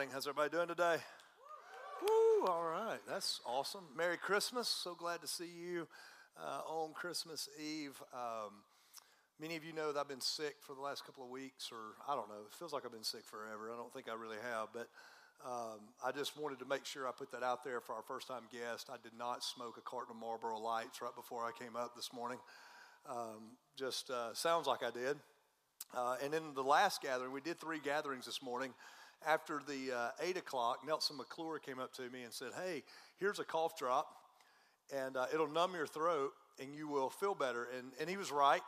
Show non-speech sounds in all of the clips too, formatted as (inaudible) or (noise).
morning. How's everybody doing today? Woo, all right. That's awesome. Merry Christmas. So glad to see you uh, on Christmas Eve. Um, many of you know that I've been sick for the last couple of weeks, or I don't know. It feels like I've been sick forever. I don't think I really have, but um, I just wanted to make sure I put that out there for our first time guest. I did not smoke a carton of Marlboro Lights right before I came up this morning. Um, just uh, sounds like I did. Uh, and in the last gathering, we did three gatherings this morning. After the uh, 8 o'clock, Nelson McClure came up to me and said, Hey, here's a cough drop, and uh, it'll numb your throat, and you will feel better. And, and he was right.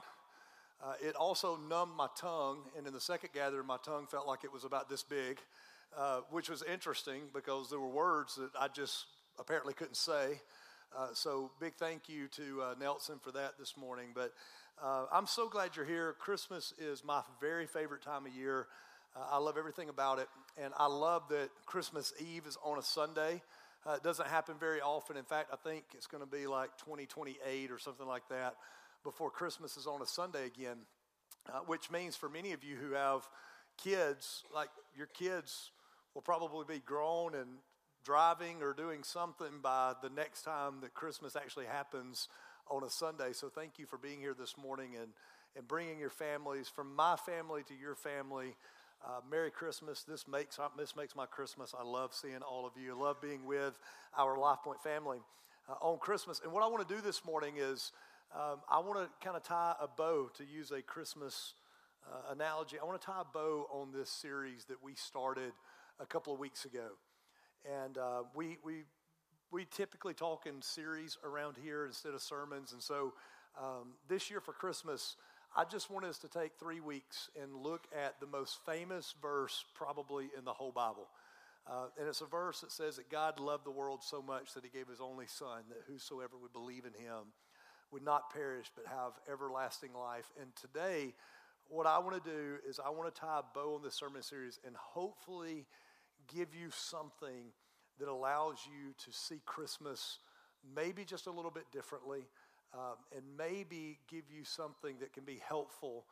Uh, it also numbed my tongue, and in the second gathering, my tongue felt like it was about this big, uh, which was interesting because there were words that I just apparently couldn't say. Uh, so, big thank you to uh, Nelson for that this morning. But I'm so glad you're here. Christmas is my very favorite time of year. Uh, I love everything about it. And I love that Christmas Eve is on a Sunday. Uh, it doesn't happen very often. In fact, I think it's going to be like 2028 or something like that before Christmas is on a Sunday again, uh, which means for many of you who have kids, like your kids will probably be grown and driving or doing something by the next time that Christmas actually happens on a Sunday. So thank you for being here this morning and, and bringing your families from my family to your family. Uh, Merry Christmas. This makes, this makes my Christmas. I love seeing all of you. I love being with our LifePoint family uh, on Christmas. And what I want to do this morning is um, I want to kind of tie a bow, to use a Christmas uh, analogy. I want to tie a bow on this series that we started a couple of weeks ago. And uh, we, we we typically talk in series around here instead of sermons. And so um, this year for Christmas, I just want us to take three weeks and look at the most famous verse probably in the whole Bible. Uh, and it's a verse that says that God loved the world so much that he gave his only son, that whosoever would believe in him would not perish but have everlasting life. And today, what I want to do is I want to tie a bow on this sermon series and hopefully give you something that allows you to see Christmas maybe just a little bit differently um, and maybe give you something that can be helpful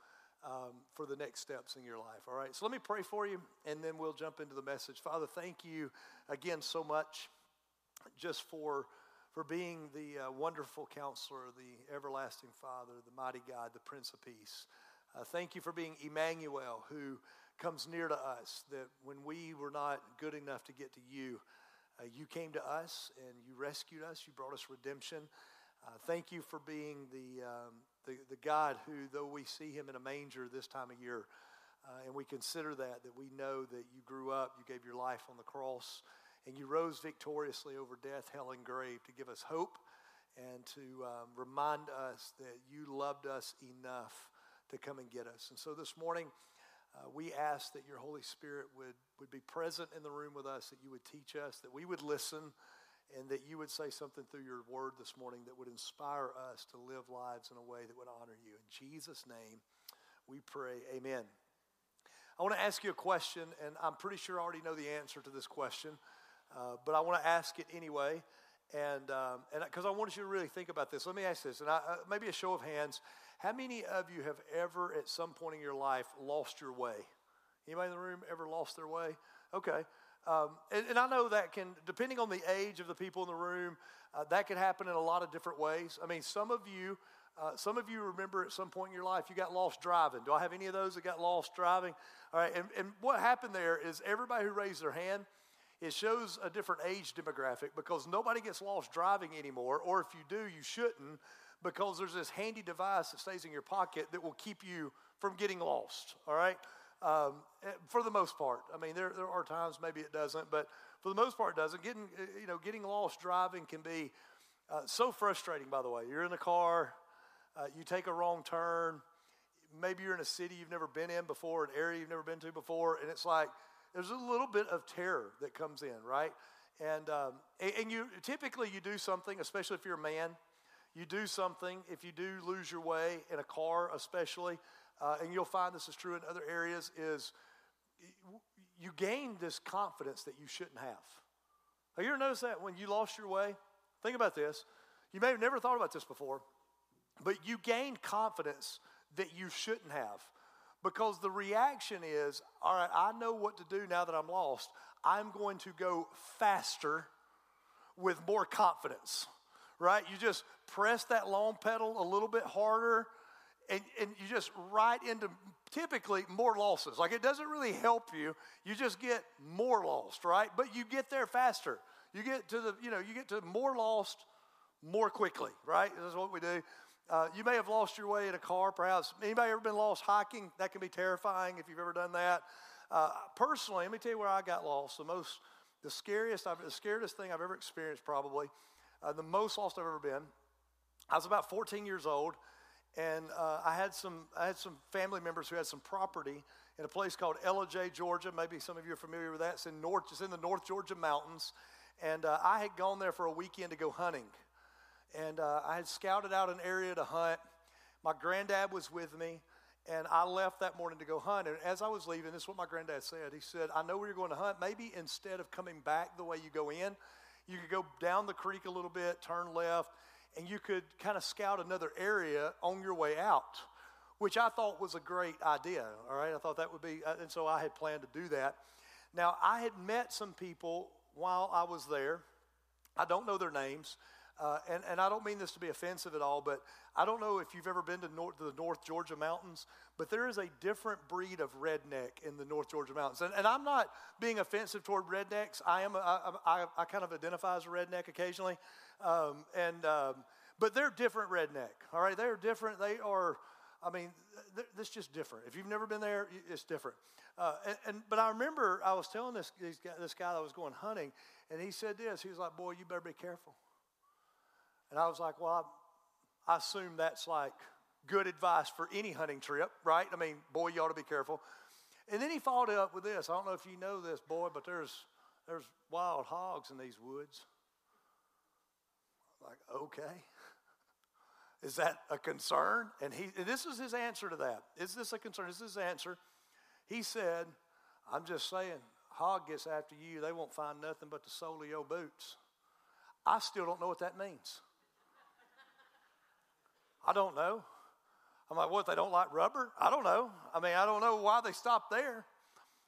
um, for the next steps in your life. All right, so let me pray for you and then we'll jump into the message. Father, thank you again so much just for. For being the uh, wonderful counselor, the everlasting Father, the mighty God, the Prince of Peace. Uh, thank you for being Emmanuel, who comes near to us, that when we were not good enough to get to you, uh, you came to us and you rescued us. You brought us redemption. Uh, thank you for being the, um, the, the, God who, though we see him in a manger this time of year, uh, and we consider that, that we know that you grew up, you gave your life on the cross, and you rose victoriously over death, hell, and grave to give us hope and to um, remind us that you loved us enough to come and get us. And so this morning, uh, we ask that your Holy Spirit would, would be present in the room with us, that you would teach us, that we would listen, and that you would say something through your word this morning that would inspire us to live lives in a way that would honor you. In Jesus' name, we pray. Amen. I want to ask you a question, and I'm pretty sure I already know the answer to this question, uh, but I want to ask it anyway. And um, and because I want you to really think about this, let me ask this, and I, uh, maybe a show of hands. How many of you have ever, at some point in your life, lost your way? Anybody in the room ever lost their way? Okay. Um, and, and, I know that can, depending on the age of the people in the room, uh, that can happen in a lot of different ways. I mean, some of you, uh, some of you remember at some point in your life you got lost driving. Do I have any of those that got lost driving? All right. And, and what happened there is everybody who raised their hand, it shows a different age demographic because nobody gets lost driving anymore, or if you do, you shouldn't because there's this handy device that stays in your pocket that will keep you from getting lost, all right? Um, eh, for the most part. I mean, there, there are times maybe it doesn't, but for the most part, it doesn't. Getting, eh, you know, getting lost driving can be uh, so frustrating, by the way. You're in a car, uh, you take a wrong turn, maybe you're in a city you've never been in before, an area you've never been to before, and it's like there's a little bit of terror that comes in, right? And, um, and, and you typically you do something, especially if you're a man, you do something, if you do lose your way in a car, especially, uh, and you'll find this is true in other areas, is you gain this confidence that you shouldn't have. Have you ever noticed that when you lost your way? Think about this. You may have never thought about this before, but you gain confidence that you shouldn't have Because the reaction is, all right, I know what to do now that I'm lost. I'm going to go faster with more confidence, right? You just press that long pedal a little bit harder and, and you just right into typically more losses. Like it doesn't really help you. You just get more lost, right? But you get there faster. You get to the, you know, you get to more lost more quickly, right? This is what we do. Uh, you may have lost your way in a car, perhaps. Anybody ever been lost hiking? That can be terrifying if you've ever done that. Uh, personally, let me tell you where I got lost. The most, the scariest, I've, the scariest thing I've ever experienced, probably, uh, the most lost I've ever been. I was about 14 years old, and uh, I had some, I had some family members who had some property in a place called Ellijay, Georgia. Maybe some of you are familiar with that. It's in North, it's in the North Georgia mountains, and uh, I had gone there for a weekend to go hunting and uh, I had scouted out an area to hunt. My granddad was with me, and I left that morning to go hunt. And as I was leaving, this is what my granddad said. He said, I know where you're going to hunt. Maybe instead of coming back the way you go in, you could go down the creek a little bit, turn left, and you could kind of scout another area on your way out, which I thought was a great idea. All right, I thought that would be, uh, and so I had planned to do that. Now, I had met some people while I was there. I don't know their names. Uh, and, and I don't mean this to be offensive at all, but I don't know if you've ever been to, north, to the North Georgia mountains, but there is a different breed of redneck in the North Georgia mountains. And, and I'm not being offensive toward rednecks. I am. A, I, I, I kind of identify as a redneck occasionally, um, and um, but they're different redneck. All right, they're different. They are. I mean, it's just different. If you've never been there, it's different. Uh, and, and, but I remember I was telling this this guy that was going hunting, and he said this. He was like, "Boy, you better be careful." And I was like, well, I, I assume that's like good advice for any hunting trip, right? I mean, boy, you ought to be careful. And then he followed it up with this. I don't know if you know this, boy, but there's there's wild hogs in these woods. Like, okay. (laughs) Is that a concern? And he and this is his answer to that. Is this a concern? This is his answer. He said, I'm just saying, hog gets after you, they won't find nothing but the sole of your boots. I still don't know what that means. I don't know. I'm like, what, they don't like rubber? I don't know. I mean, I don't know why they stopped there.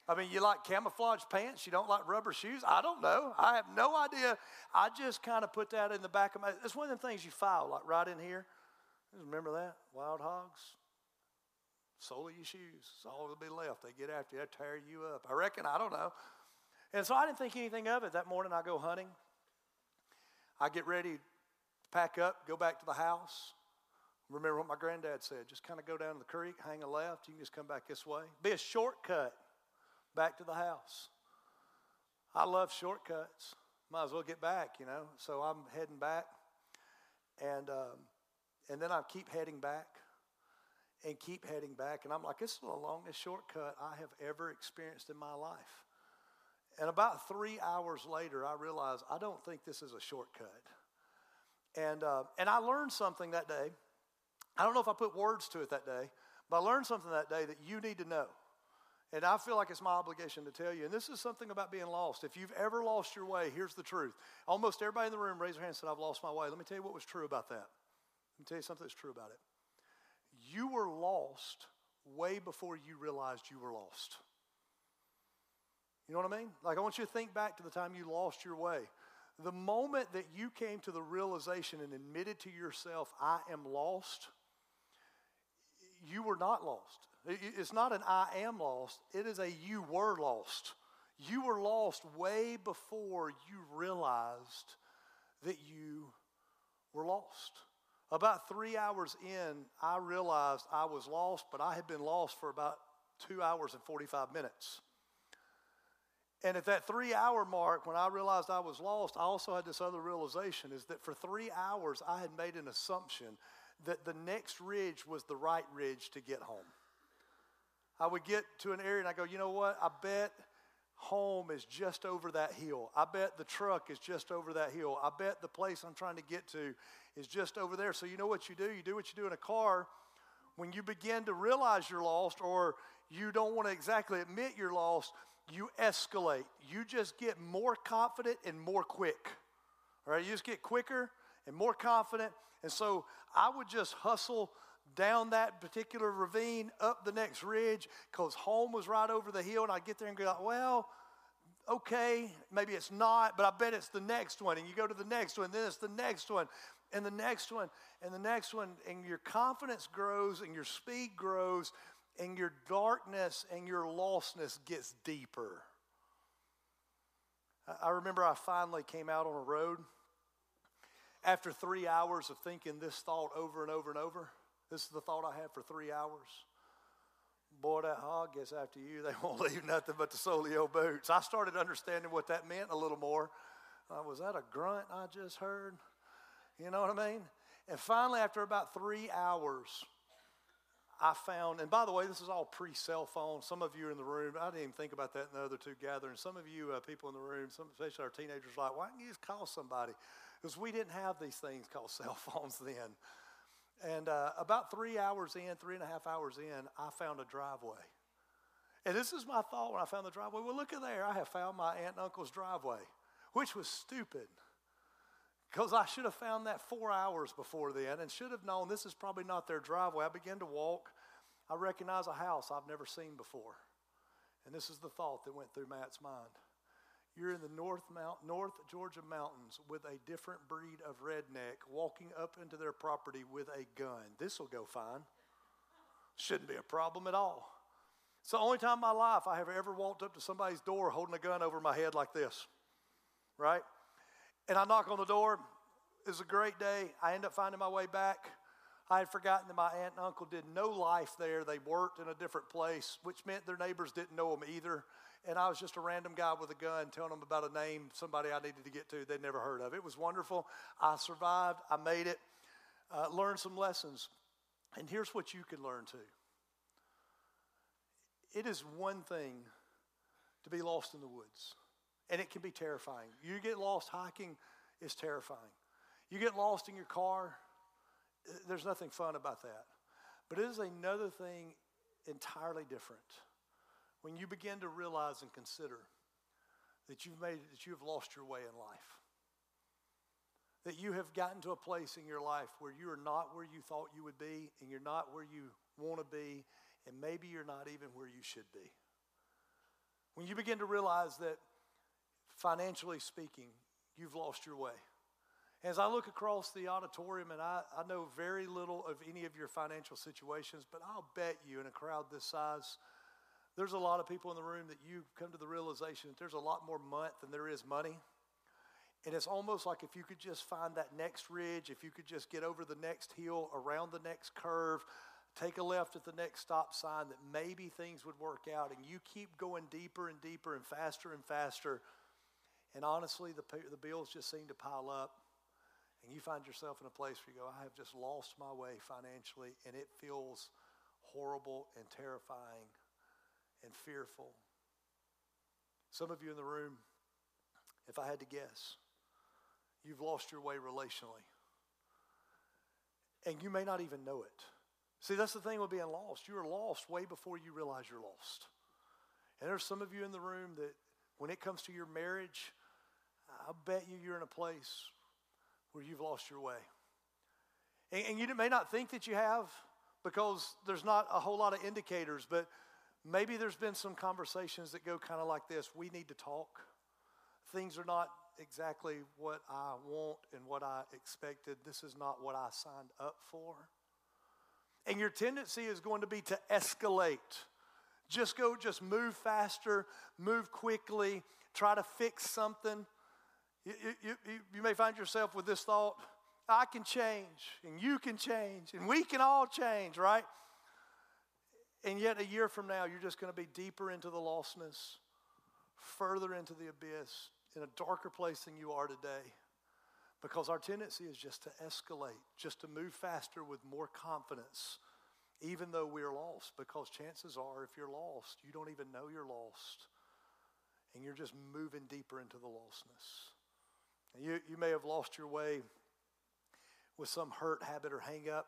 I mean, you like camouflage pants, you don't like rubber shoes? I don't know. I have no idea. I just kind of put that in the back of my it's one of the things you file, like right in here. Remember that? Wild hogs. Sole of your shoes. It's all that'll be left. They get after you, they tear you up. I reckon, I don't know. And so I didn't think anything of it. That morning I go hunting. I get ready pack up, go back to the house. Remember what my granddad said just kind of go down the creek, hang a left, you can just come back this way. Be a shortcut back to the house. I love shortcuts. Might as well get back, you know. So I'm heading back, and um, and then I keep heading back, and keep heading back, and I'm like, this is the longest shortcut I have ever experienced in my life. And about three hours later, I realized I don't think this is a shortcut. And uh, and I learned something that day. I don't know if I put words to it that day, but I learned something that day that you need to know. And I feel like it's my obligation to tell you. And this is something about being lost. If you've ever lost your way, here's the truth. Almost everybody in the room raised their hand and said, I've lost my way. Let me tell you what was true about that. Let me tell you something that's true about it. You were lost way before you realized you were lost. You know what I mean? Like, I want you to think back to the time you lost your way. The moment that you came to the realization and admitted to yourself, I am lost, you were not lost. It's not an I am lost, it is a you were lost. You were lost way before you realized that you were lost. About three hours in, I realized I was lost, but I had been lost for about two hours and 45 minutes. And at that three hour mark, when I realized I was lost, I also had this other realization is that for three hours, I had made an assumption that the next ridge was the right ridge to get home. I would get to an area and I go, you know what? I bet home is just over that hill. I bet the truck is just over that hill. I bet the place I'm trying to get to is just over there. So, you know what you do? You do what you do in a car. When you begin to realize you're lost or you don't want to exactly admit you're lost, you escalate. You just get more confident and more quick. All right, you just get quicker and more confident. And so I would just hustle down that particular ravine, up the next ridge, because home was right over the hill. And I'd get there and go, well, okay, maybe it's not, but I bet it's the next one. And you go to the next one, then it's the next one, and the next one, and the next one. And your confidence grows, and your speed grows, and your darkness and your lostness gets deeper. I remember I finally came out on a road after three hours of thinking this thought over and over and over. This is the thought I had for three hours. Boy, that hog gets after you, (laughs) they won't leave nothing but the your boots. I started understanding what that meant a little more. Uh, was that a grunt I just heard? You know what I mean? And finally, after about three hours, I found, and by the way, this is all pre cell phone. Some of you in the room, I didn't even think about that in the other two gatherings. Some of you uh, people in the room, some, especially our teenagers, like, why don't you just call somebody? Because we didn't have these things called (laughs) cell phones then. And uh, about three hours in, three and a half hours in, I found a driveway. And this is my thought when I found the driveway. Well, look at there. I have found my aunt and uncle's driveway, which was stupid. Because I should have found that four hours before then and should have known this is probably not their driveway. I began to walk. I recognize a house I've never seen before. And this is the thought that went through Matt's mind. You're in the North, Mount, North Georgia mountains with a different breed of redneck walking up into their property with a gun. This will go fine. Shouldn't be a problem at all. It's the only time in my life I have ever walked up to somebody's door holding a gun over my head like this, right? And I knock on the door. It's a great day. I end up finding my way back. I had forgotten that my aunt and uncle did no life there. They worked in a different place, which meant their neighbors didn't know them either. And I was just a random guy with a gun telling them about a name, somebody I needed to get to they'd never heard of. It was wonderful. I survived. I made it. Uh, learned some lessons. And here's what you can learn too it is one thing to be lost in the woods and it can be terrifying. You get lost hiking, it's terrifying. You get lost in your car, there's nothing fun about that. But it is another thing entirely different when you begin to realize and consider that you've made that you have lost your way in life. That you have gotten to a place in your life where you are not where you thought you would be, and you're not where you want to be, and maybe you're not even where you should be. When you begin to realize that financially speaking, you've lost your way. As I look across the auditorium, and I, I know very little of any of your financial situations, but I'll bet you in a crowd this size, there's a lot of people in the room that you come to the realization that there's a lot more month than there is money. And it's almost like if you could just find that next ridge, if you could just get over the next hill, around the next curve, take a left at the next stop sign, that maybe things would work out. And you keep going deeper and deeper and faster and faster and honestly, the, the bills just seem to pile up. And you find yourself in a place where you go, I have just lost my way financially, and it feels horrible and terrifying and fearful. Some of you in the room, if I had to guess, you've lost your way relationally. And you may not even know it. See, that's the thing with being lost. You are lost way before you realize you're lost. And there's some of you in the room that when it comes to your marriage, I bet you you're in a place where you've lost your way. And, and you may not think that you have because there's not a whole lot of indicators, but maybe there's been some conversations that go kind of like this We need to talk. Things are not exactly what I want and what I expected. This is not what I signed up for. And your tendency is going to be to escalate. Just go, just move faster, move quickly, try to fix something. You, you, you, may find yourself with this thought I can change, and you can change, and we can all change, right? And yet, a year from now, you're just going to be deeper into the lostness, further into the abyss, in a darker place than you are today. Because our tendency is just to escalate, just to move faster with more confidence, even though we're lost. Because chances are, if you're lost, you don't even know you're lost, and you're just moving deeper into the lostness. You, you may have lost your way with some hurt, habit, or hang up.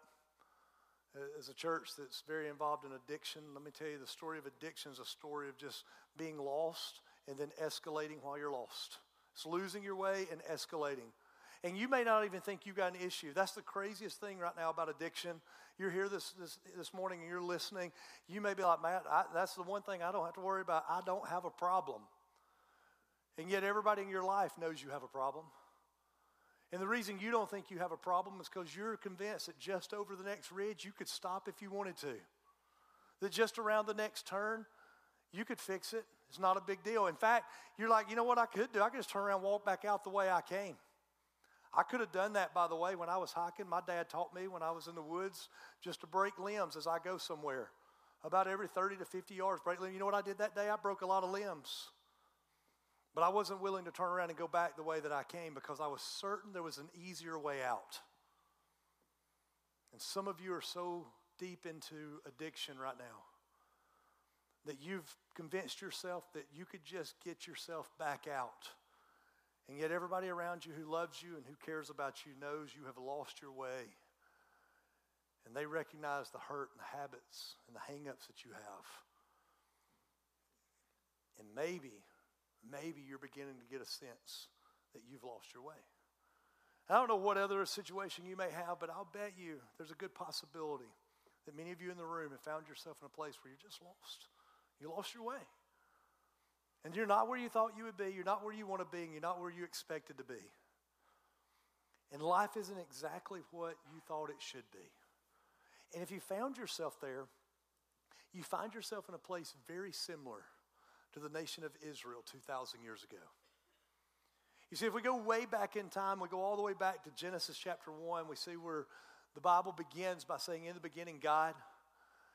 As a church that's very involved in addiction, let me tell you the story of addiction is a story of just being lost and then escalating while you're lost. It's losing your way and escalating. And you may not even think you've got an issue. That's the craziest thing right now about addiction. You're here this, this, this morning and you're listening. You may be like, Matt, I, that's the one thing I don't have to worry about. I don't have a problem. And yet everybody in your life knows you have a problem. And the reason you don't think you have a problem is because you're convinced that just over the next ridge, you could stop if you wanted to. That just around the next turn, you could fix it. It's not a big deal. In fact, you're like, you know what I could do? I could just turn around walk back out the way I came. I could have done that, by the way, when I was hiking. My dad taught me when I was in the woods just to break limbs as I go somewhere. About every 30 to 50 yards, break limbs. You know what I did that day? I broke a lot of limbs. But I wasn't willing to turn around and go back the way that I came because I was certain there was an easier way out. And some of you are so deep into addiction right now that you've convinced yourself that you could just get yourself back out. And yet, everybody around you who loves you and who cares about you knows you have lost your way. And they recognize the hurt and the habits and the hangups that you have. And maybe maybe you're beginning to get a sense that you've lost your way. I don't know what other situation you may have, but I'll bet you there's a good possibility that many of you in the room have found yourself in a place where you're just lost. You lost your way. And you're not where you thought you would be, you're not where you want to be, and you're not where you expected to be. And life isn't exactly what you thought it should be. And if you found yourself there, you find yourself in a place very similar to the nation of Israel 2,000 years ago. You see, if we go way back in time, we go all the way back to Genesis chapter 1, we see where the Bible begins by saying, In the beginning, God.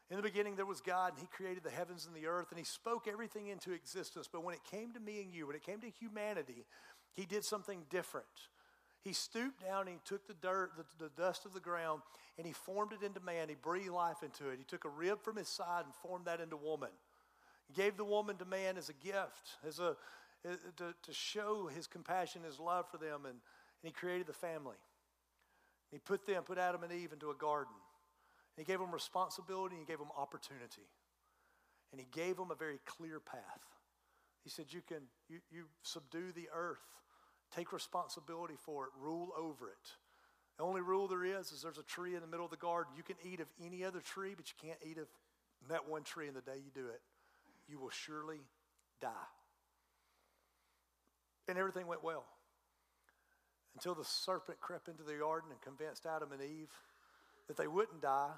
In the beginning, there was God, and He created the heavens and the earth, and He spoke everything into existence. But when it came to me and you, when it came to humanity, He did something different. He stooped down and He took the dirt, the, the dust of the ground, and He formed it into man. He breathed life into it. He took a rib from His side and formed that into woman. He gave the woman to man as a gift, as a, uh, to, to show his compassion, his love for them, and, and he created the family. He put them, put Adam and Eve into a garden. And he gave them responsibility and he gave them opportunity. And he gave them a very clear path. He said, You can you, you subdue the earth, take responsibility for it, rule over it. The only rule there is is there's a tree in the middle of the garden. You can eat of any other tree, but you can't eat of that one tree in the day you do it you will surely die. And everything went well until the serpent crept into the garden and convinced Adam and Eve that they wouldn't die,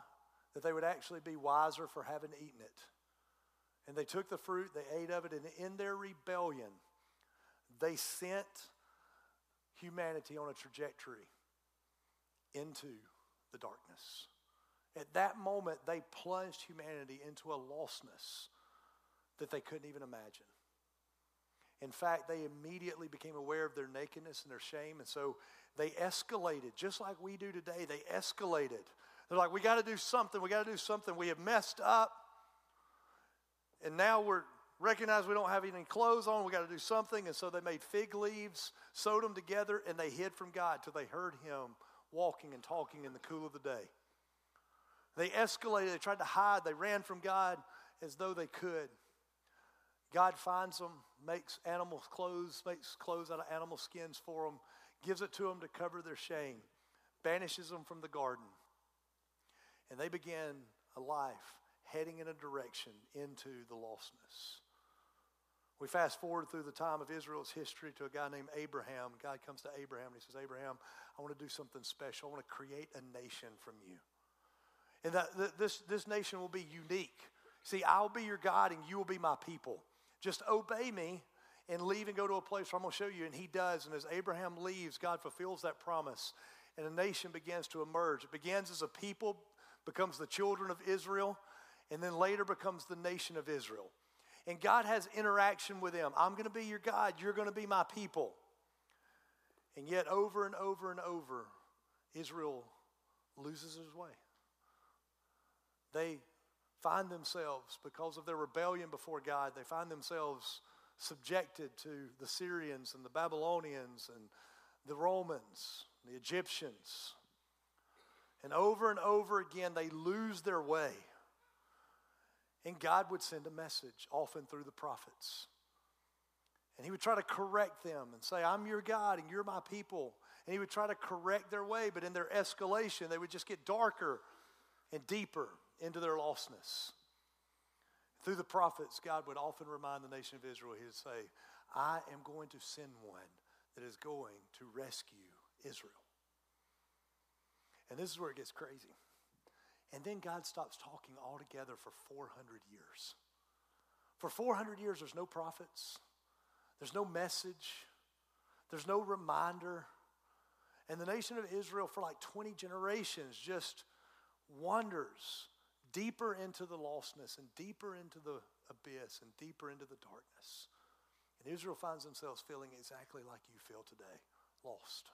that they would actually be wiser for having eaten it. And they took the fruit, they ate of it, and in their rebellion, they sent humanity on a trajectory into the darkness. At that moment, they plunged humanity into a lostness that they couldn't even imagine. In fact, they immediately became aware of their nakedness and their shame, and so they escalated, just like we do today. They escalated. They're like, we got to do something. We got to do something. We have messed up, and now we're recognize we don't have any clothes on. We got to do something, and so they made fig leaves, sewed them together, and they hid from God till they heard Him walking and talking in the cool of the day. They escalated. They tried to hide. They ran from God as though they could. God finds them, makes animal clothes, makes clothes out of animal skins for them, gives it to them to cover their shame, banishes them from the garden. And they begin a life heading in a direction into the lostness. We fast forward through the time of Israel's history to a guy named Abraham. God comes to Abraham and he says, Abraham, I want to do something special. I want to create a nation from you. And that, this, this nation will be unique. See, I'll be your God and you will be my people. Just obey me and leave and go to a place where I'm going to show you. And he does. And as Abraham leaves, God fulfills that promise. And a nation begins to emerge. It begins as a people, becomes the children of Israel, and then later becomes the nation of Israel. And God has interaction with them. I'm going to be your God. You're going to be my people. And yet, over and over and over, Israel loses his way. They find themselves, because of their rebellion before God, they find themselves subjected to the Syrians and the Babylonians and the Romans, the Egyptians. And over and over again, they lose their way. And God would send a message, often through the prophets. And he would try to correct them and say, I'm your God and you're my people. And he would try to correct their way, but in their escalation, they would just get darker and deeper into their lostness. Through the prophets, God would often remind the nation of Israel, He would say, I am going to send one that is going to rescue Israel. And this is where it gets crazy. And then God stops talking altogether for 400 years. For 400 years, there's no prophets, there's no message, there's no reminder. And the nation of Israel, for like 20 generations, just wanders deeper into the lostness and deeper into the abyss and deeper into the darkness. And Israel finds themselves feeling exactly like you feel today lost.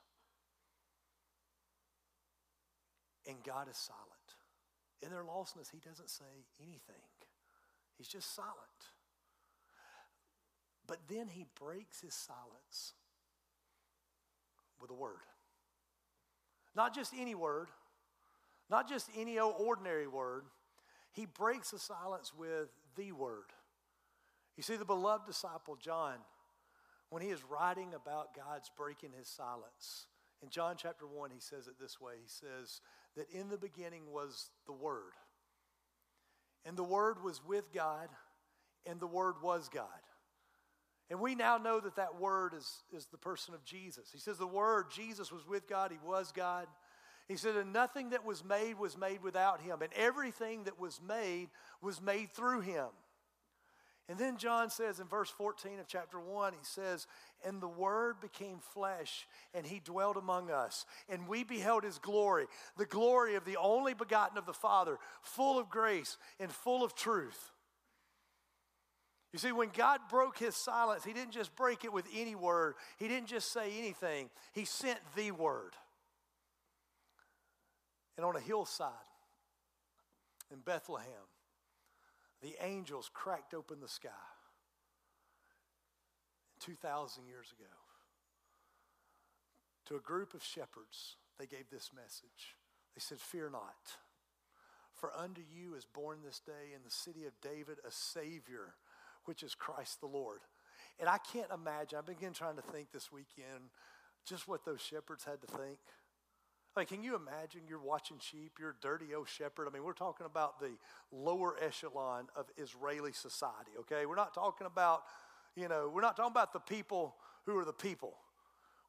And God is silent. In their lostness, He doesn't say anything, He's just silent. But then He breaks His silence with a word. Not just any word, not just any ordinary word. He breaks the silence with the word. You see, the beloved disciple John, when he is writing about God's breaking his silence, in John chapter 1, he says it this way He says that in the beginning was the Word, and the Word was with God, and the Word was God. And we now know that that Word is, is the person of Jesus. He says the Word, Jesus was with God, He was God. He said, and nothing that was made was made without him, and everything that was made was made through him. And then John says in verse 14 of chapter 1, he says, And the Word became flesh, and he dwelt among us. And we beheld his glory, the glory of the only begotten of the Father, full of grace and full of truth. You see, when God broke his silence, he didn't just break it with any word, he didn't just say anything, he sent the Word. And on a hillside in Bethlehem, the angels cracked open the sky 2,000 years ago. To a group of shepherds, they gave this message. They said, Fear not, for unto you is born this day in the city of David a Savior, which is Christ the Lord. And I can't imagine, I've been trying to think this weekend just what those shepherds had to think. Like, can you imagine you're watching sheep, you're a dirty old shepherd? I mean, we're talking about the lower echelon of Israeli society, okay? We're not talking about, you know, we're not talking about the people who are the people.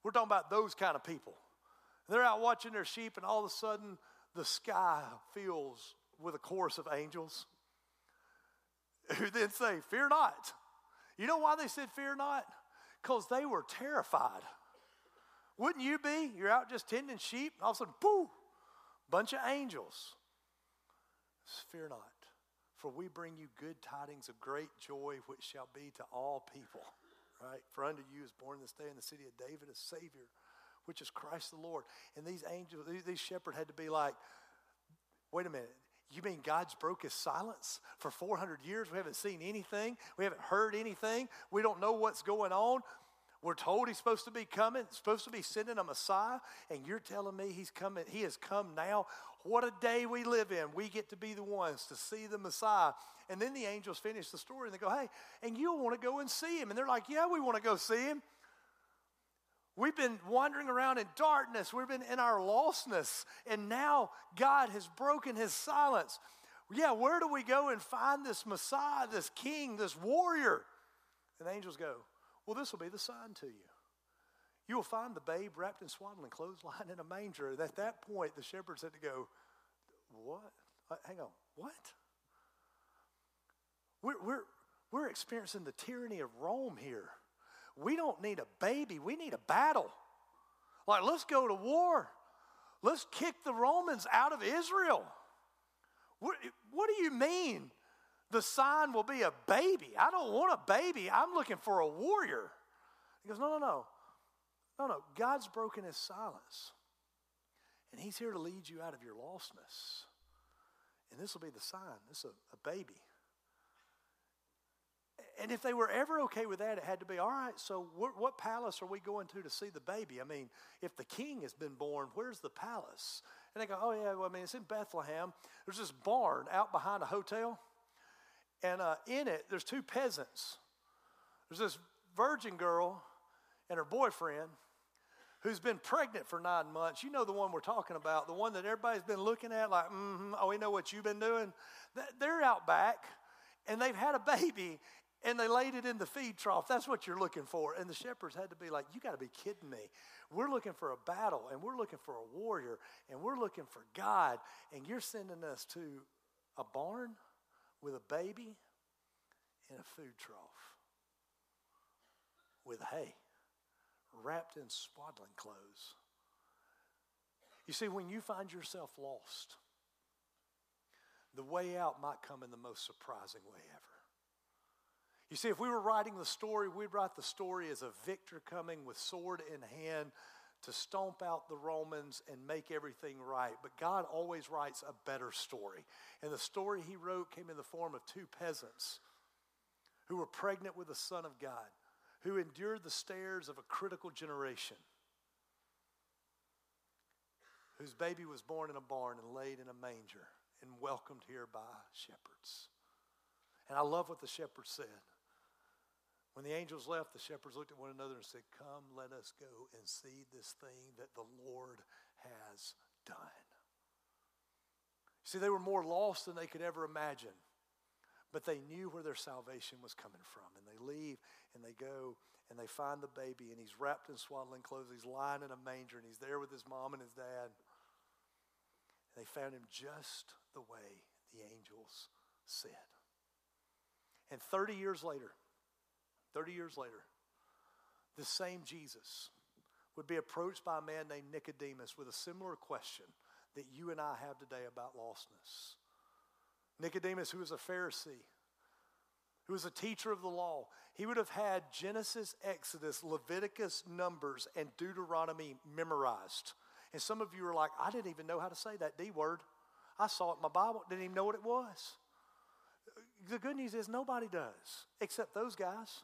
We're talking about those kind of people. They're out watching their sheep, and all of a sudden, the sky fills with a chorus of angels (laughs) who then say, Fear not. You know why they said fear not? Because they were terrified. Wouldn't you be? You're out just tending sheep, and all of a sudden, boo, bunch of angels. Fear not, for we bring you good tidings of great joy, which shall be to all people. Right? For unto you is born this day in the city of David a Savior, which is Christ the Lord. And these angels, these shepherds had to be like, wait a minute. You mean God's broke his silence for 400 years? We haven't seen anything. We haven't heard anything. We don't know what's going on. We're told he's supposed to be coming, supposed to be sending a Messiah, and you're telling me he's coming, he has come now. What a day we live in. We get to be the ones to see the Messiah. And then the angels finish the story and they go, Hey, and you'll want to go and see him. And they're like, Yeah, we want to go see him. We've been wandering around in darkness. We've been in our lostness. And now God has broken his silence. Yeah, where do we go and find this Messiah, this king, this warrior? And the angels go, well, this will be the sign to you. You will find the babe wrapped in swaddling clothes (laughs) lying in a manger. And at that point, the shepherds had to go, What? Uh, hang on, what? We're, we're, we're experiencing the tyranny of Rome here. We don't need a baby, we need a battle. Like, let's go to war. Let's kick the Romans out of Israel. What, what do you mean? The sign will be a baby. I don't want a baby. I'm looking for a warrior. He goes, No, no, no. No, no. God's broken his silence. And he's here to lead you out of your lostness. And this will be the sign. This is a, a baby. And if they were ever okay with that, it had to be all right, so what, what palace are we going to to see the baby? I mean, if the king has been born, where's the palace? And they go, oh, yeah, well, I mean, it's in Bethlehem. There's this barn out behind a hotel. And uh, in it, there's two peasants. There's this virgin girl and her boyfriend who's been pregnant for nine months. You know the one we're talking about, the one that everybody's been looking at, like, mm-hmm, oh, we know what you've been doing. They're out back and they've had a baby and they laid it in the feed trough. That's what you're looking for. And the shepherds had to be like, You got to be kidding me. We're looking for a battle and we're looking for a warrior and we're looking for God. And you're sending us to a barn with a baby in a food trough with hay wrapped in swaddling clothes. You see, when you find yourself lost, the way out might come in the most surprising way ever. You see, if we were writing the story, we'd write the story as a victor coming with sword in hand to stomp out the Romans and make everything right. But God always writes a better story. And the story he wrote came in the form of two peasants who were pregnant with the Son of God, who endured the stares of a critical generation, whose baby was born in a barn and laid in a manger and welcomed here by shepherds. And I love what the shepherds said. When the angels left, the shepherds looked at one another and said, Come, let us go and see this thing that the Lord has done. See, they were more lost than they could ever imagine, but they knew where their salvation was coming from. And they leave and they go and they find the baby, and he's wrapped in swaddling clothes. He's lying in a manger, and he's there with his mom and his dad. And they found him just the way the angels said. And 30 years later, 30 years later, the same Jesus would be approached by a man named Nicodemus with a similar question that you and I have today about lostness. Nicodemus, who was a Pharisee, who was a teacher of the law, he would have had Genesis, Exodus, Leviticus, Numbers, and Deuteronomy memorized. And some of you are like, I didn't even know how to say that D word. I saw it in my Bible, didn't even know what it was. The good news is nobody does, except those guys.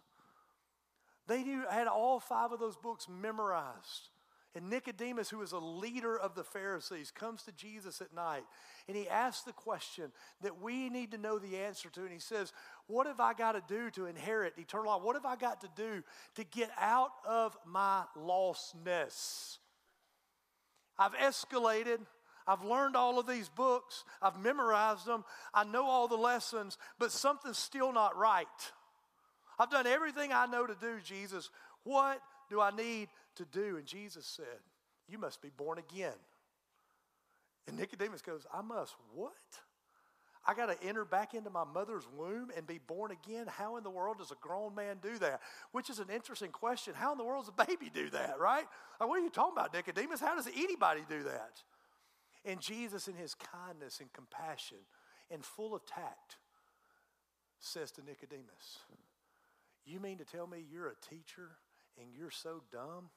They knew, had all five of those books memorized. And Nicodemus, who was a leader of the Pharisees, comes to Jesus at night and he asks the question that we need to know the answer to. And he says, What have I got to do to inherit eternal life? What have I got to do to get out of my lostness? I've escalated. I've learned all of these books. I've memorized them. I know all the lessons, but something's still not right. I've done everything I know to do, Jesus. What do I need to do? And Jesus said, You must be born again. And Nicodemus goes, I must what? I got to enter back into my mother's womb and be born again? How in the world does a grown man do that? Which is an interesting question. How in the world does a baby do that, right? Like, what are you talking about, Nicodemus? How does anybody do that? And Jesus, in his kindness and compassion and full of tact, says to Nicodemus, you mean to tell me you're a teacher and you're so dumb?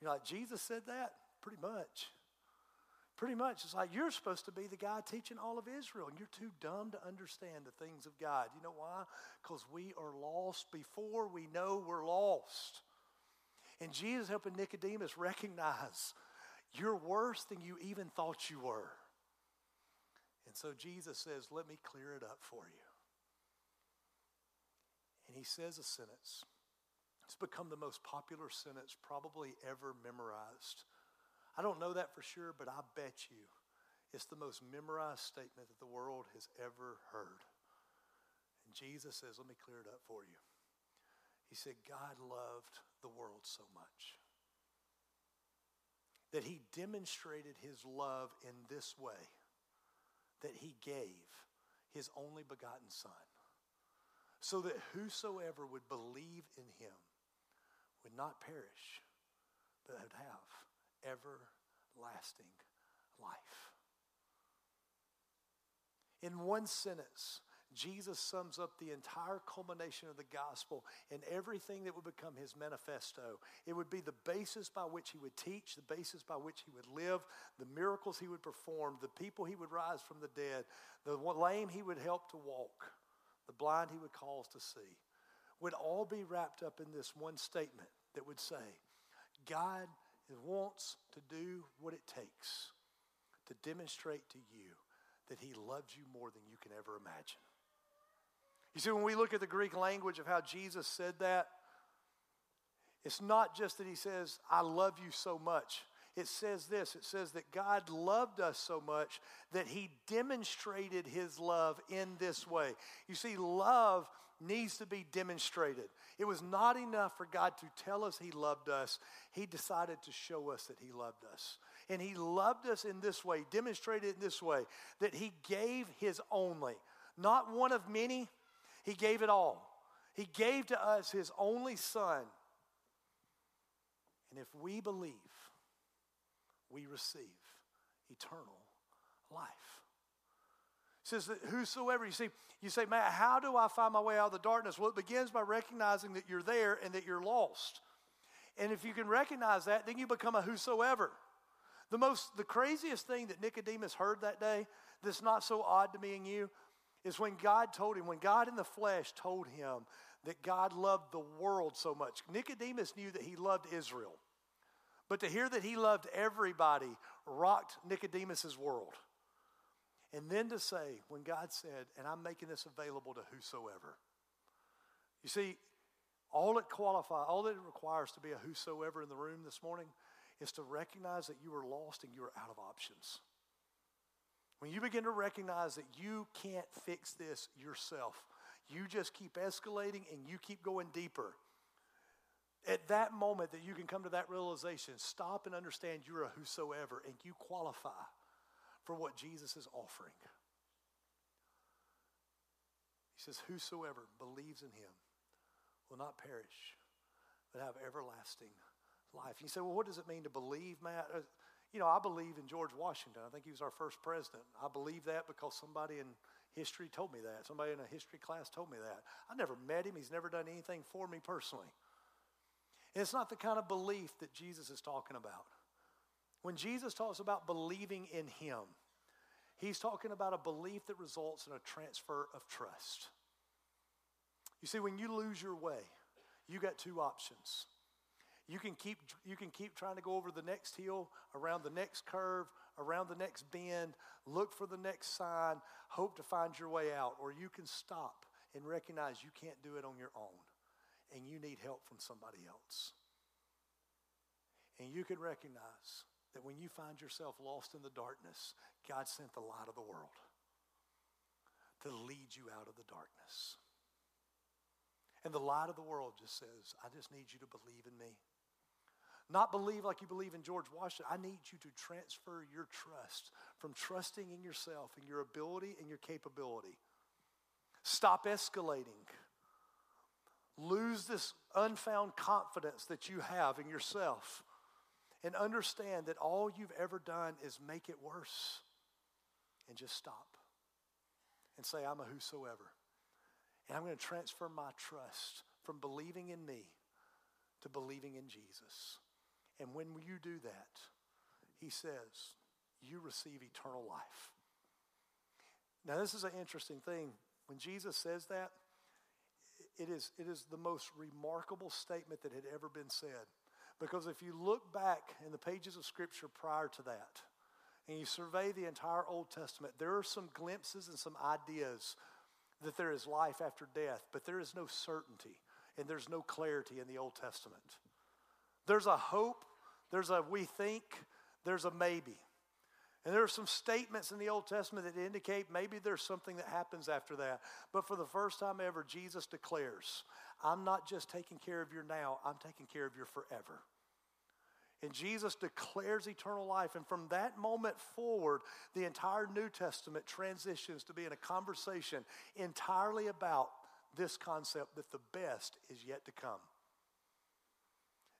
You're like, Jesus said that? Pretty much. Pretty much. It's like you're supposed to be the guy teaching all of Israel, and you're too dumb to understand the things of God. You know why? Because we are lost before we know we're lost. And Jesus helping Nicodemus recognize you're worse than you even thought you were. And so Jesus says, Let me clear it up for you and he says a sentence. It's become the most popular sentence probably ever memorized. I don't know that for sure, but I bet you it's the most memorized statement that the world has ever heard. And Jesus says, Let me clear it up for you. He said, God loved the world so much that he demonstrated his love in this way that he gave his only begotten Son so that whosoever would believe in him would not perish, but would have everlasting life. In one sentence, Jesus sums up the entire culmination of the gospel and everything that would become his manifesto. It would be the basis by which he would teach, the basis by which he would live, the miracles he would perform, the people he would rise from the dead, the lame he would help to walk the blind he would cause to see, would all be wrapped up in this one statement that would say, God wants to do what it takes to demonstrate to you that he loves you more than you can ever imagine. You see, when we look at the Greek language of how Jesus said that, It's not just that he says, I love you so much. It says this it says that God loved us so much that he demonstrated his love in this way. You see, love needs to be demonstrated. It was not enough for God to tell us he loved us, he decided to show us that he loved us. And he loved us in this way, demonstrated in this way, that he gave his only, not one of many, he gave it all. He gave to us his only son. And if we believe, we receive eternal life. Says that whosoever, you see, you say, Matt, how do I find my way out of the darkness? Well, it begins by recognizing that you're there and that you're lost. And if you can recognize that, then you become a whosoever. The most, the craziest thing that Nicodemus heard that day, that's not so odd to me and you, is when God told him, when God in the flesh told him that God loved the world so much. Nicodemus knew that he loved Israel. But to hear that he loved everybody rocked Nicodemus's world. And then to say, when God said, and I'm making this available to whosoever. You see, all it qualifies, all that it requires to be a whosoever in the room this morning is to recognize that you are lost and you are out of options. When you begin to recognize that you can't fix this yourself, you just keep escalating and you keep going deeper. At that moment that you can come to that realization, stop and understand you're a whosoever and you qualify for what Jesus is offering. He says, Whosoever believes in him will not perish, but have everlasting life. You say, Well, what does it mean to believe, Matt? Uh, you know, I believe in George Washington. I think he was our first president. I believe that because somebody in history told me that. Somebody in a history class told me that. I never met him, he's never done anything for me personally. And it's not the kind of belief that Jesus is talking about. When Jesus talks about believing in him, he's talking about a belief that results in a transfer of trust. You see, when you lose your way, you got two options. You can keep you can keep trying to go over the next hill, around the next curve, around the next bend, look for the next sign, hope to find your way out, or you can stop and recognize you can't do it on your own and you need help from somebody else. And you can recognize that when you find yourself lost in the darkness, God sent the light of the world to lead you out of the darkness. And the light of the world just says, I just need you to believe in me. Not believe like you believe in George Washington. I need you to transfer your trust from trusting in yourself and your ability and your capability. Stop escalating. Lose this unfound confidence that you have in yourself. And understand that all you've ever done is make it worse. And just stop and say, I'm a whosoever. And I'm going to transfer my trust from believing in me to believing in Jesus. And when you do that, he says, you receive eternal life. Now, this is an interesting thing. When Jesus says that, it is, it is the most remarkable statement that had ever been said. Because if you look back in the pages of Scripture prior to that, and you survey the entire Old Testament, there are some glimpses and some ideas that there is life after death, but there is no certainty and there's no clarity in the Old Testament. There's a hope, there's a we think, there's a maybe. And there are some statements in the Old Testament that indicate maybe there's something that happens after that. But for the first time ever, Jesus declares, I'm not just taking care of your now, I'm taking care of your forever. And Jesus declares eternal life. And from that moment forward, the entire New Testament transitions to being a conversation entirely about this concept that the best is yet to come.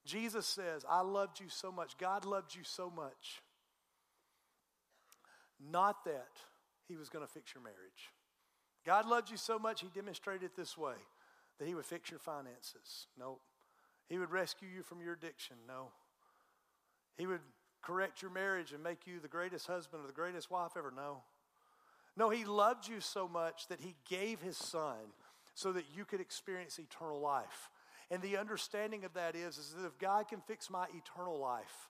Jesus says, I loved you so much. God loved you so much. Not that he was going to fix your marriage. God loved you so much, he demonstrated it this way that he would fix your finances. No. He would rescue you from your addiction. No. He would correct your marriage and make you the greatest husband or the greatest wife ever. No. No, he loved you so much that he gave his son so that you could experience eternal life. And the understanding of that is, is that if God can fix my eternal life,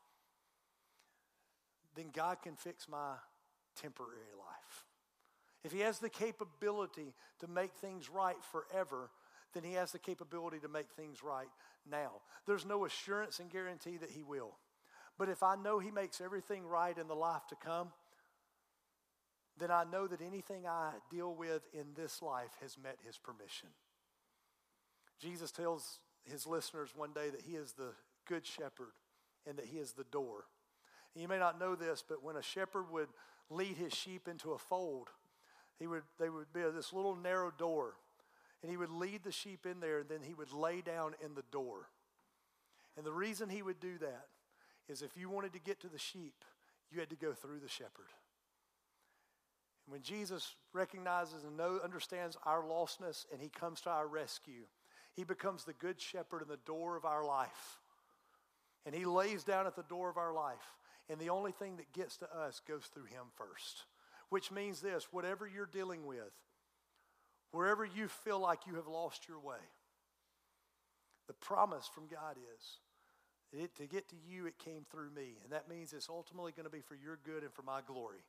then God can fix my temporary life. If He has the capability to make things right forever, then He has the capability to make things right now. There's no assurance and guarantee that He will. But if I know He makes everything right in the life to come, then I know that anything I deal with in this life has met His permission. Jesus tells His listeners one day that He is the good shepherd and that He is the door. And you may not know this, but when a shepherd would lead his sheep into a fold, he would, they would be this little narrow door and he would lead the sheep in there, and then he would lay down in the door. And the reason he would do that is if you wanted to get to the sheep, you had to go through the shepherd. And when Jesus recognizes and know, understands our lostness and he comes to our rescue, he becomes the good shepherd in the door of our life. And he lays down at the door of our life. And the only thing that gets to us goes through him first. Which means this whatever you're dealing with, Wherever you feel like you have lost your way, the promise from God is it, to get to you, it came through me. And that means it's ultimately going to be for your good and for my glory.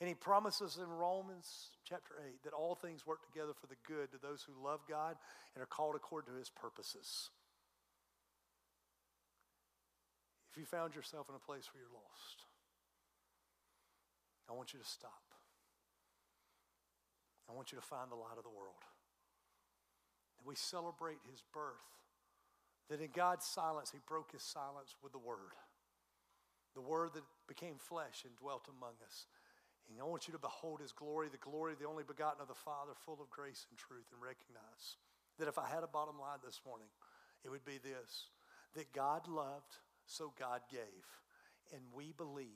And he promises in Romans chapter 8 that all things work together for the good to those who love God and are called according to his purposes. If you found yourself in a place where you're lost, I want you to stop. I want you to find the light of the world. We celebrate his birth. That in God's silence, he broke his silence with the word. The word that became flesh and dwelt among us. And I want you to behold his glory, the glory of the only begotten of the Father, full of grace and truth, and recognize that if I had a bottom line this morning, it would be this that God loved, so God gave. And we believe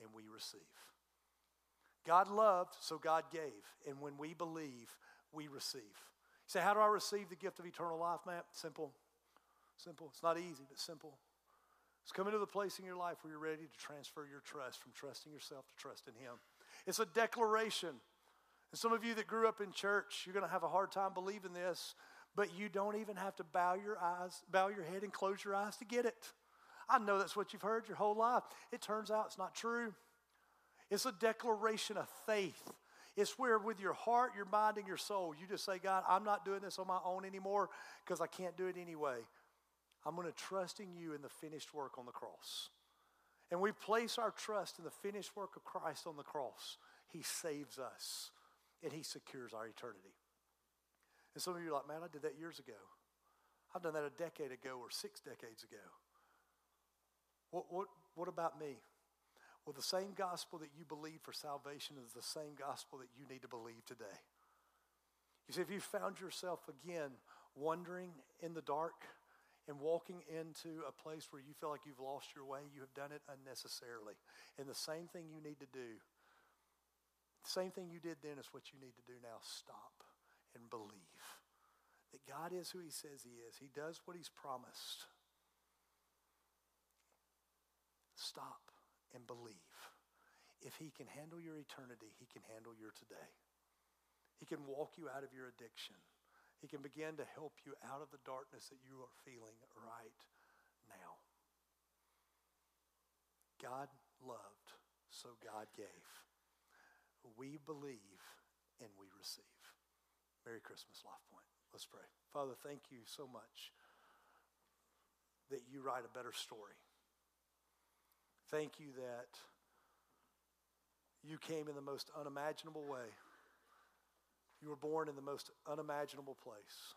and we receive. God loved, so God gave. And when we believe, we receive. You say, How do I receive the gift of eternal life, Matt? Simple. Simple. It's not easy, but simple. It's coming to the place in your life where you're ready to transfer your trust from trusting yourself to trust in Him. It's a declaration. And some of you that grew up in church, you're going to have a hard time believing this, but you don't even have to bow your eyes, bow your head and close your eyes to get it. I know that's what you've heard your whole life. It turns out it's not true. It's a declaration of faith. It's where, with your heart, your mind, and your soul, you just say, God, I'm not doing this on my own anymore because I can't do it anyway. I'm going to trust in you in the finished work on the cross. And we place our trust in the finished work of Christ on the cross. He saves us and He secures our eternity. And some of you are like, man, I did that years ago. I've done that a decade ago or six decades ago. What, what, what about me? Well, the same gospel that you believe for salvation is the same gospel that you need to believe today. You see, if you found yourself again wandering in the dark and walking into a place where you feel like you've lost your way, you have done it unnecessarily. And the same thing you need to do, the same thing you did then is what you need to do now. Stop and believe that God is who He says He is, He does what He's promised. Stop and believe. If He can handle your eternity, He can handle your today. He can walk you out of your addiction. He can begin to help you out of the darkness that you are feeling right now. God loved, so God gave. We believe and we receive. Merry Christmas, Life Point. Let's pray. Father, thank you so much that you write a better story. Thank you that you came in the most unimaginable way. You were born in the most unimaginable place,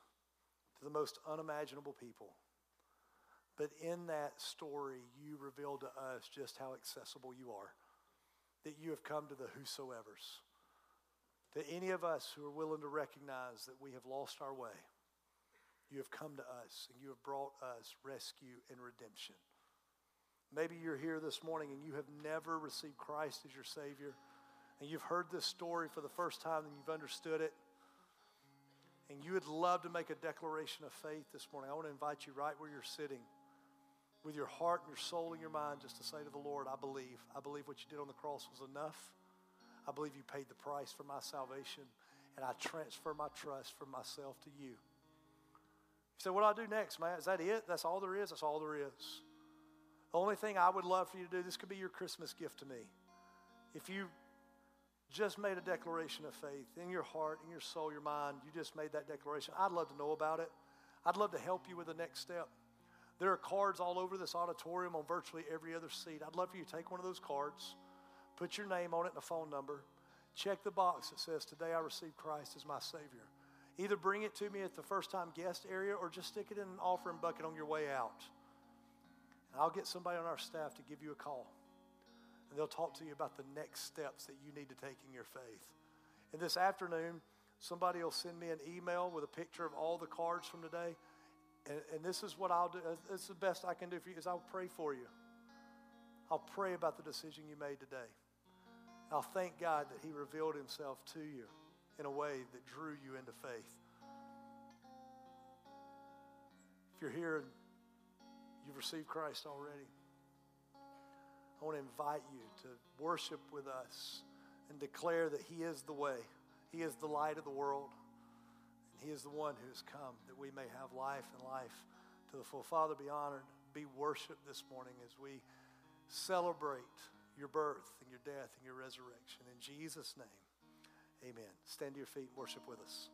to the most unimaginable people. But in that story, you revealed to us just how accessible you are. That you have come to the whosoever's. That any of us who are willing to recognize that we have lost our way, you have come to us and you have brought us rescue and redemption. Maybe you're here this morning and you have never received Christ as your Savior, and you've heard this story for the first time and you've understood it, and you would love to make a declaration of faith this morning. I want to invite you right where you're sitting with your heart and your soul and your mind just to say to the Lord, I believe. I believe what you did on the cross was enough. I believe you paid the price for my salvation, and I transfer my trust from myself to you. You say, What do I do next, man? Is that it? That's all there is? That's all there is. The only thing I would love for you to do, this could be your Christmas gift to me. If you just made a declaration of faith in your heart, in your soul, your mind, you just made that declaration. I'd love to know about it. I'd love to help you with the next step. There are cards all over this auditorium on virtually every other seat. I'd love for you to take one of those cards, put your name on it and a phone number, check the box that says, Today I received Christ as my Savior. Either bring it to me at the first time guest area or just stick it in an offering bucket on your way out. And I'll get somebody on our staff to give you a call. And they'll talk to you about the next steps that you need to take in your faith. And this afternoon, somebody will send me an email with a picture of all the cards from today. And, and this is what I'll do. Uh, it's the best I can do for you is I'll pray for you. I'll pray about the decision you made today. I'll thank God that He revealed Himself to you in a way that drew you into faith. If you're here and you've received Christ already, I want to invite you to worship with us and declare that He is the way, He is the light of the world, and He is the one who has come that we may have life and life to the full. Father, be honored, be worshiped this morning as we celebrate your birth and your death and your resurrection. In Jesus' name, amen. Stand to your feet and worship with us.